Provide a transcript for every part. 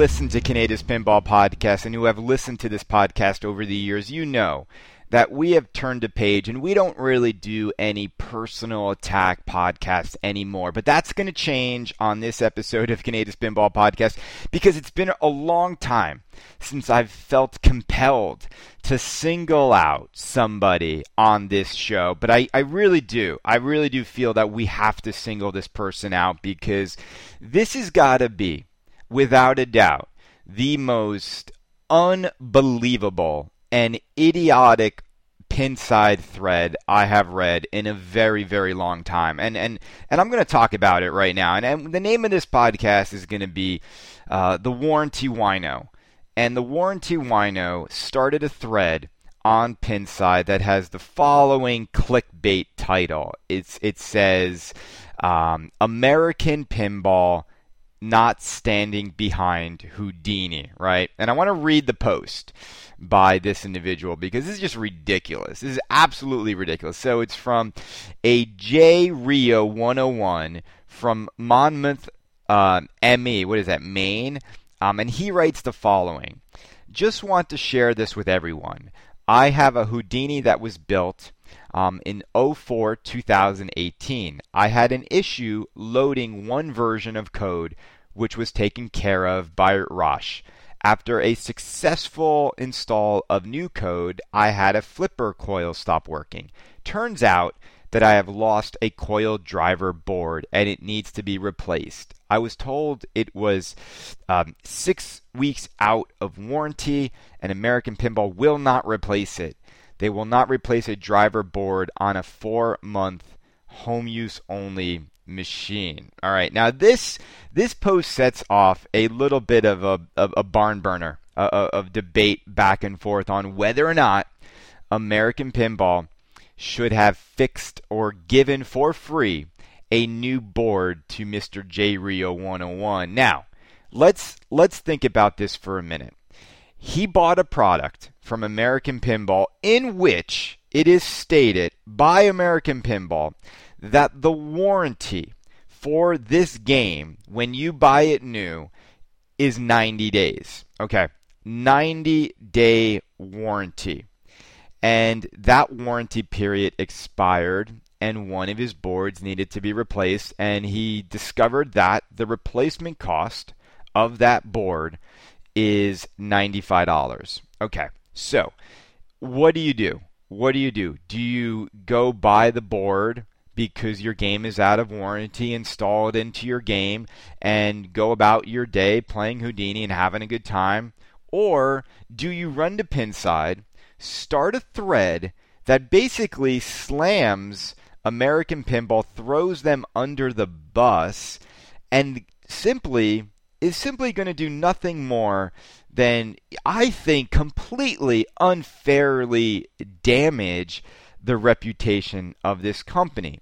listen to Kaneda's Pinball Podcast and who have listened to this podcast over the years, you know that we have turned a page and we don't really do any personal attack podcasts anymore. But that's going to change on this episode of Kaneda's Pinball Podcast because it's been a long time since I've felt compelled to single out somebody on this show. But I, I really do. I really do feel that we have to single this person out because this has got to be, without a doubt, the most unbelievable and idiotic pinside thread I have read in a very very long time. And and and I'm going to talk about it right now. And, and the name of this podcast is going to be uh, the warranty wino. And the warranty wino started a thread on pinside that has the following clickbait title. It's it says um, American pinball not standing behind Houdini, right? And I want to read the post by this individual because this is just ridiculous. This is absolutely ridiculous. So it's from a J Rio 101 from Monmouth, uh, ME. What is that, Maine? Um, and he writes the following Just want to share this with everyone. I have a Houdini that was built um, in 04 2018. I had an issue loading one version of code which was taken care of by Rosh. After a successful install of new code, I had a flipper coil stop working. Turns out that I have lost a coil driver board and it needs to be replaced. I was told it was um, six weeks out of warranty, and American Pinball will not replace it. They will not replace a driver board on a four month home use only machine. All right, now this this post sets off a little bit of a, of a barn burner uh, of debate back and forth on whether or not American Pinball should have fixed or given for free a new board to Mr. J Rio 101. Now, let's let's think about this for a minute. He bought a product from American Pinball in which it is stated by American Pinball that the warranty for this game when you buy it new is 90 days. Okay. 90 day warranty. And that warranty period expired and one of his boards needed to be replaced and he discovered that the replacement cost of that board is $95. Okay. So, what do you do? What do you do? Do you go buy the board because your game is out of warranty, install it into your game, and go about your day playing Houdini and having a good time? Or do you run to Pinside, start a thread that basically slams American Pinball, throws them under the bus, and simply is simply going to do nothing more than, I think, completely unfairly damage the reputation of this company.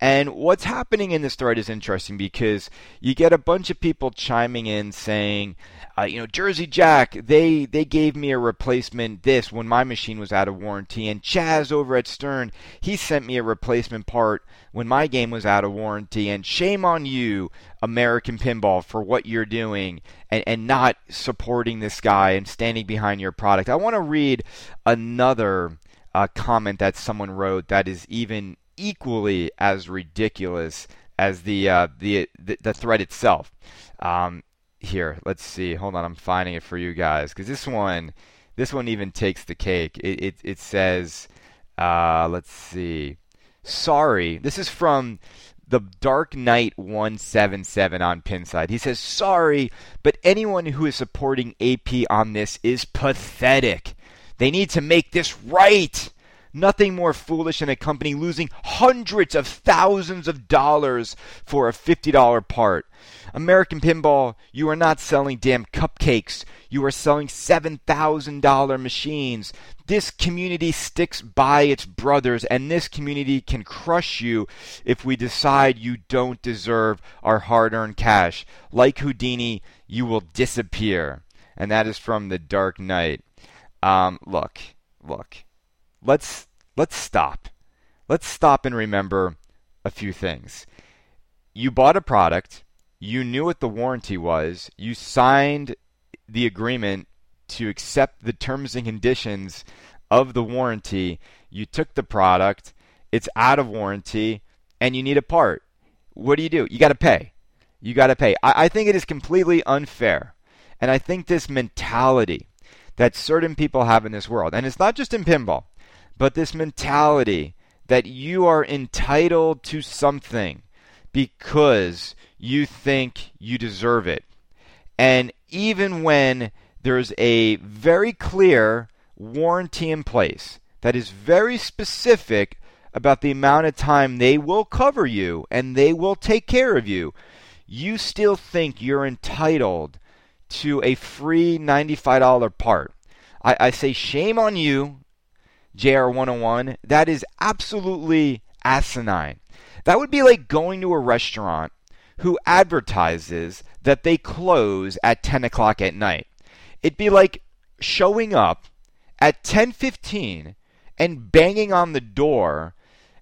And what's happening in this thread is interesting because you get a bunch of people chiming in saying, uh, you know, Jersey Jack, they they gave me a replacement this when my machine was out of warranty, and Chaz over at Stern, he sent me a replacement part when my game was out of warranty, and shame on you, American Pinball, for what you're doing and, and not supporting this guy and standing behind your product. I want to read another uh, comment that someone wrote that is even equally as ridiculous as the uh, the, the, the thread itself. Um, here, let's see. Hold on, I'm finding it for you guys because this one, this one even takes the cake. It it, it says, uh, let's see. Sorry, this is from the Dark Knight 177 on Pinside. He says, Sorry, but anyone who is supporting AP on this is pathetic. They need to make this right. Nothing more foolish than a company losing hundreds of thousands of dollars for a $50 part. American Pinball, you are not selling damn cupcakes. You are selling $7,000 machines. This community sticks by its brothers, and this community can crush you if we decide you don't deserve our hard earned cash. Like Houdini, you will disappear. And that is from The Dark Knight. Um, look, look. Let's let's stop. Let's stop and remember a few things. You bought a product you knew what the warranty was, you signed the agreement to accept the terms and conditions of the warranty, you took the product, it's out of warranty, and you need a part. What do you do? You got to pay. You got to pay. I, I think it is completely unfair. And I think this mentality that certain people have in this world, and it's not just in pinball, but this mentality that you are entitled to something because you think you deserve it. And even when there's a very clear warranty in place that is very specific about the amount of time they will cover you and they will take care of you, you still think you're entitled to a free $95 part. I, I say shame on you, JR101. That is absolutely asinine. That would be like going to a restaurant who advertises that they close at 10 o'clock at night. It'd be like showing up at 10:15 and banging on the door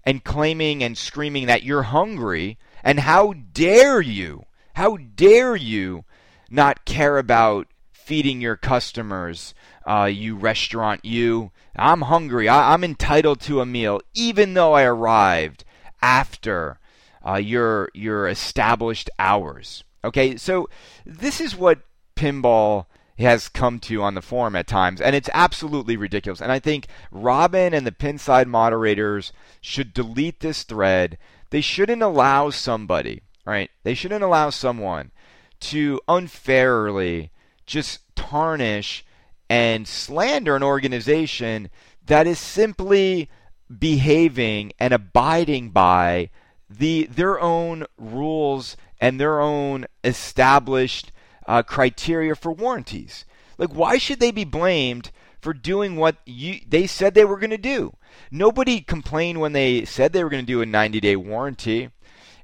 and claiming and screaming that you're hungry and how dare you? How dare you not care about feeding your customers? Uh, you restaurant, you. I'm hungry. I- I'm entitled to a meal, even though I arrived after uh, your your established hours. Okay, so this is what pinball has come to on the forum at times, and it's absolutely ridiculous. And I think Robin and the Pinside moderators should delete this thread. They shouldn't allow somebody, right? They shouldn't allow someone to unfairly just tarnish and slander an organization that is simply behaving and abiding by the their own rules and their own established uh, criteria for warranties. Like, why should they be blamed for doing what you, they said they were going to do? Nobody complained when they said they were going to do a 90 day warranty.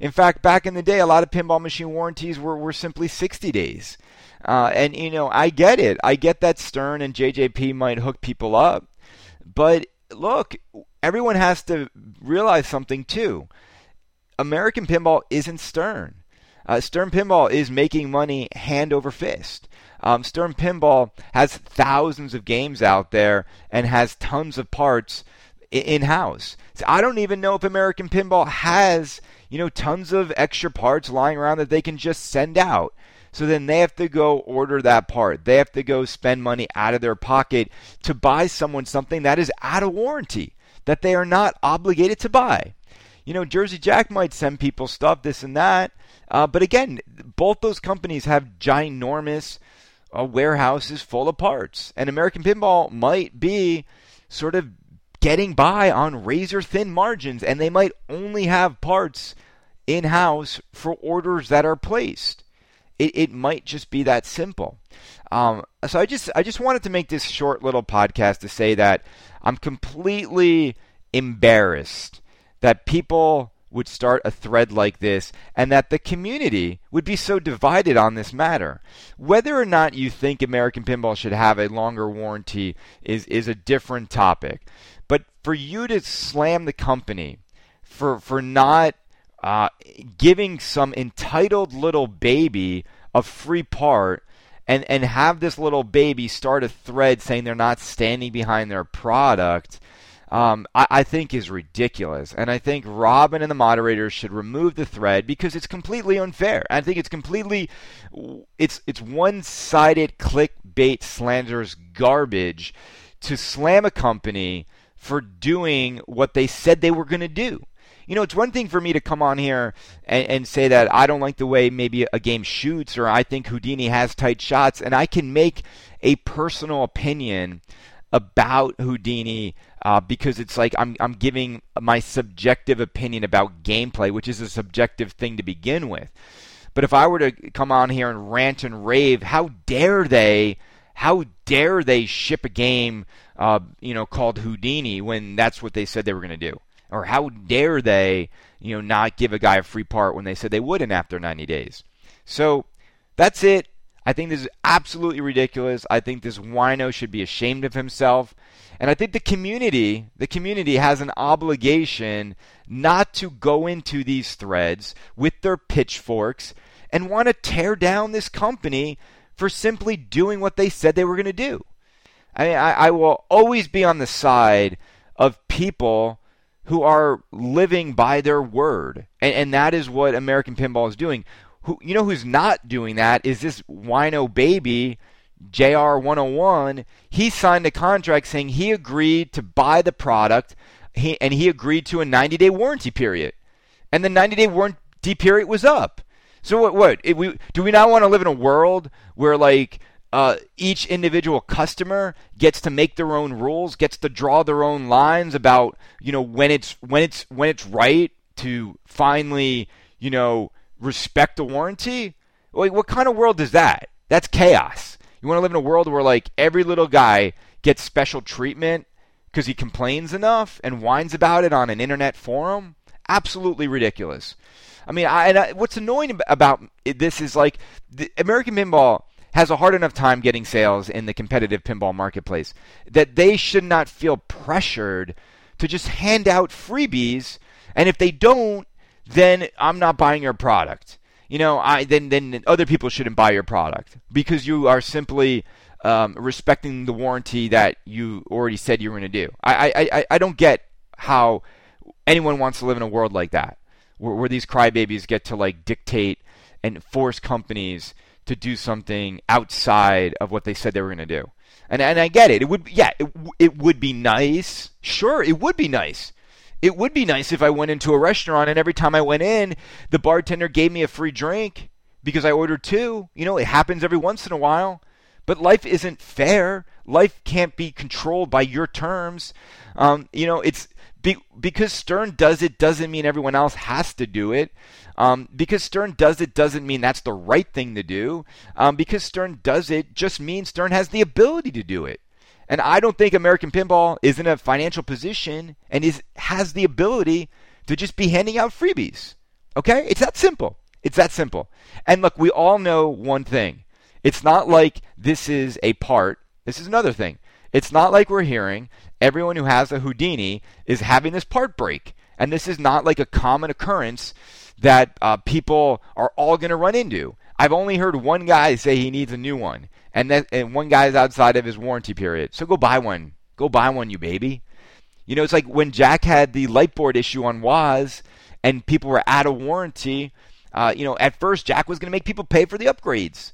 In fact, back in the day, a lot of pinball machine warranties were, were simply 60 days. Uh, and, you know, I get it. I get that Stern and JJP might hook people up. But look, everyone has to realize something too. American pinball isn't Stern. Uh, Stern Pinball is making money hand over fist. Um, Stern Pinball has thousands of games out there and has tons of parts in house. So I don't even know if American Pinball has, you know, tons of extra parts lying around that they can just send out. So then they have to go order that part. They have to go spend money out of their pocket to buy someone something that is out of warranty that they are not obligated to buy. You know, Jersey Jack might send people stuff, this and that, uh, but again, both those companies have ginormous uh, warehouses full of parts. And American Pinball might be sort of getting by on razor thin margins, and they might only have parts in house for orders that are placed. It, it might just be that simple. Um, so I just I just wanted to make this short little podcast to say that I'm completely embarrassed that people would start a thread like this and that the community would be so divided on this matter. Whether or not you think American Pinball should have a longer warranty is, is a different topic. But for you to slam the company for, for not uh, giving some entitled little baby a free part and, and have this little baby start a thread saying they're not standing behind their product um, I, I, think is ridiculous. And I think Robin and the moderators should remove the thread because it's completely unfair. I think it's completely it's it's one-sided clickbait slanderous garbage to slam a company for doing what they said they were going to do. You know, it's one thing for me to come on here and, and, say that I don't like the way maybe a game shoots or I think Houdini has tight shots, and I can make a personal opinion about Houdini uh, because it's like I'm I'm giving my subjective opinion about gameplay, which is a subjective thing to begin with. But if I were to come on here and rant and rave, how dare they? How dare they ship a game, uh, you know, called Houdini when that's what they said they were going to do? Or how dare they, you know, not give a guy a free part when they said they wouldn't after 90 days? So that's it. I think this is absolutely ridiculous. I think this wino should be ashamed of himself. And I think the community, the community has an obligation not to go into these threads with their pitchforks and want to tear down this company for simply doing what they said they were going to do. I mean, I, I will always be on the side of people who are living by their word. And, and that is what American Pinball is doing. Who, you know who's not doing that is this wino baby, JR101. He signed a contract saying he agreed to buy the product he, and he agreed to a 90 day warranty period. And the 90 day warranty period was up. So what? What? It, we, do we not want to live in a world where like uh, each individual customer gets to make their own rules, gets to draw their own lines about you know when it's when it's when it's right to finally you know respect the warranty. Like what kind of world is that? That's chaos. You want to live in a world where like every little guy gets special treatment because he complains enough and whines about it on an internet forum? Absolutely ridiculous. I mean, I, I, what's annoying about this is like the American Pinball has a hard enough time getting sales in the competitive pinball marketplace that they should not feel pressured to just hand out freebies and if they don't then I'm not buying your product. You know, I then then other people shouldn't buy your product because you are simply um, respecting the warranty that you already said you were going to do. I, I, I don't get how anyone wants to live in a world like that, where, where these crybabies get to like dictate and force companies to do something outside of what they said they were going to do. And and I get it. It would yeah, it, it would be nice. Sure, it would be nice. It would be nice if I went into a restaurant and every time I went in, the bartender gave me a free drink because I ordered two. You know, it happens every once in a while. But life isn't fair. Life can't be controlled by your terms. Um, you know, it's be, because Stern does it doesn't mean everyone else has to do it. Um, because Stern does it doesn't mean that's the right thing to do. Um, because Stern does it just means Stern has the ability to do it. And I don't think American Pinball is in a financial position and is has the ability to just be handing out freebies. Okay? It's that simple. It's that simple. And look, we all know one thing. It's not like this is a part. This is another thing. It's not like we're hearing everyone who has a Houdini is having this part break. And this is not like a common occurrence that uh, people are all going to run into. I've only heard one guy say he needs a new one, and that and one guy's outside of his warranty period. So go buy one. Go buy one, you baby. You know, it's like when Jack had the lightboard issue on WOZ, and people were out of warranty. Uh, you know, at first Jack was going to make people pay for the upgrades,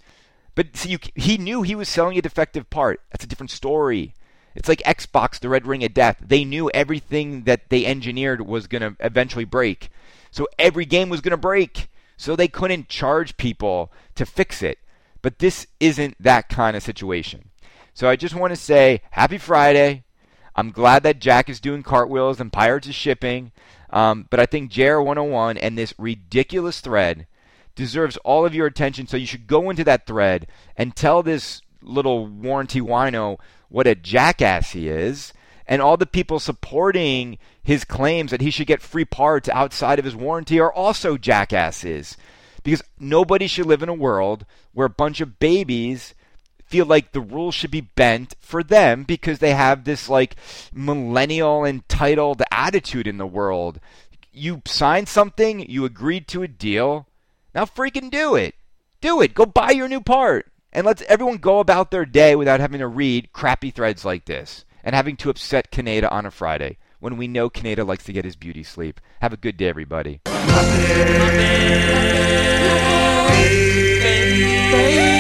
but see, you, he knew he was selling a defective part. That's a different story. It's like Xbox, the Red Ring of Death. They knew everything that they engineered was going to eventually break. So every game was going to break. So they couldn't charge people to fix it. But this isn't that kind of situation. So I just want to say happy Friday. I'm glad that Jack is doing cartwheels and Pirates is shipping. Um, but I think JR101 and this ridiculous thread deserves all of your attention. So you should go into that thread and tell this little warranty wino what a jackass he is and all the people supporting his claims that he should get free parts outside of his warranty are also jackasses. Because nobody should live in a world where a bunch of babies feel like the rules should be bent for them because they have this like millennial entitled attitude in the world. You signed something, you agreed to a deal. Now freaking do it. Do it. Go buy your new part. And let's everyone go about their day without having to read crappy threads like this and having to upset Kaneda on a Friday when we know Kaneda likes to get his beauty sleep. Have a good day, everybody. Muppet. Muppet. Muppet.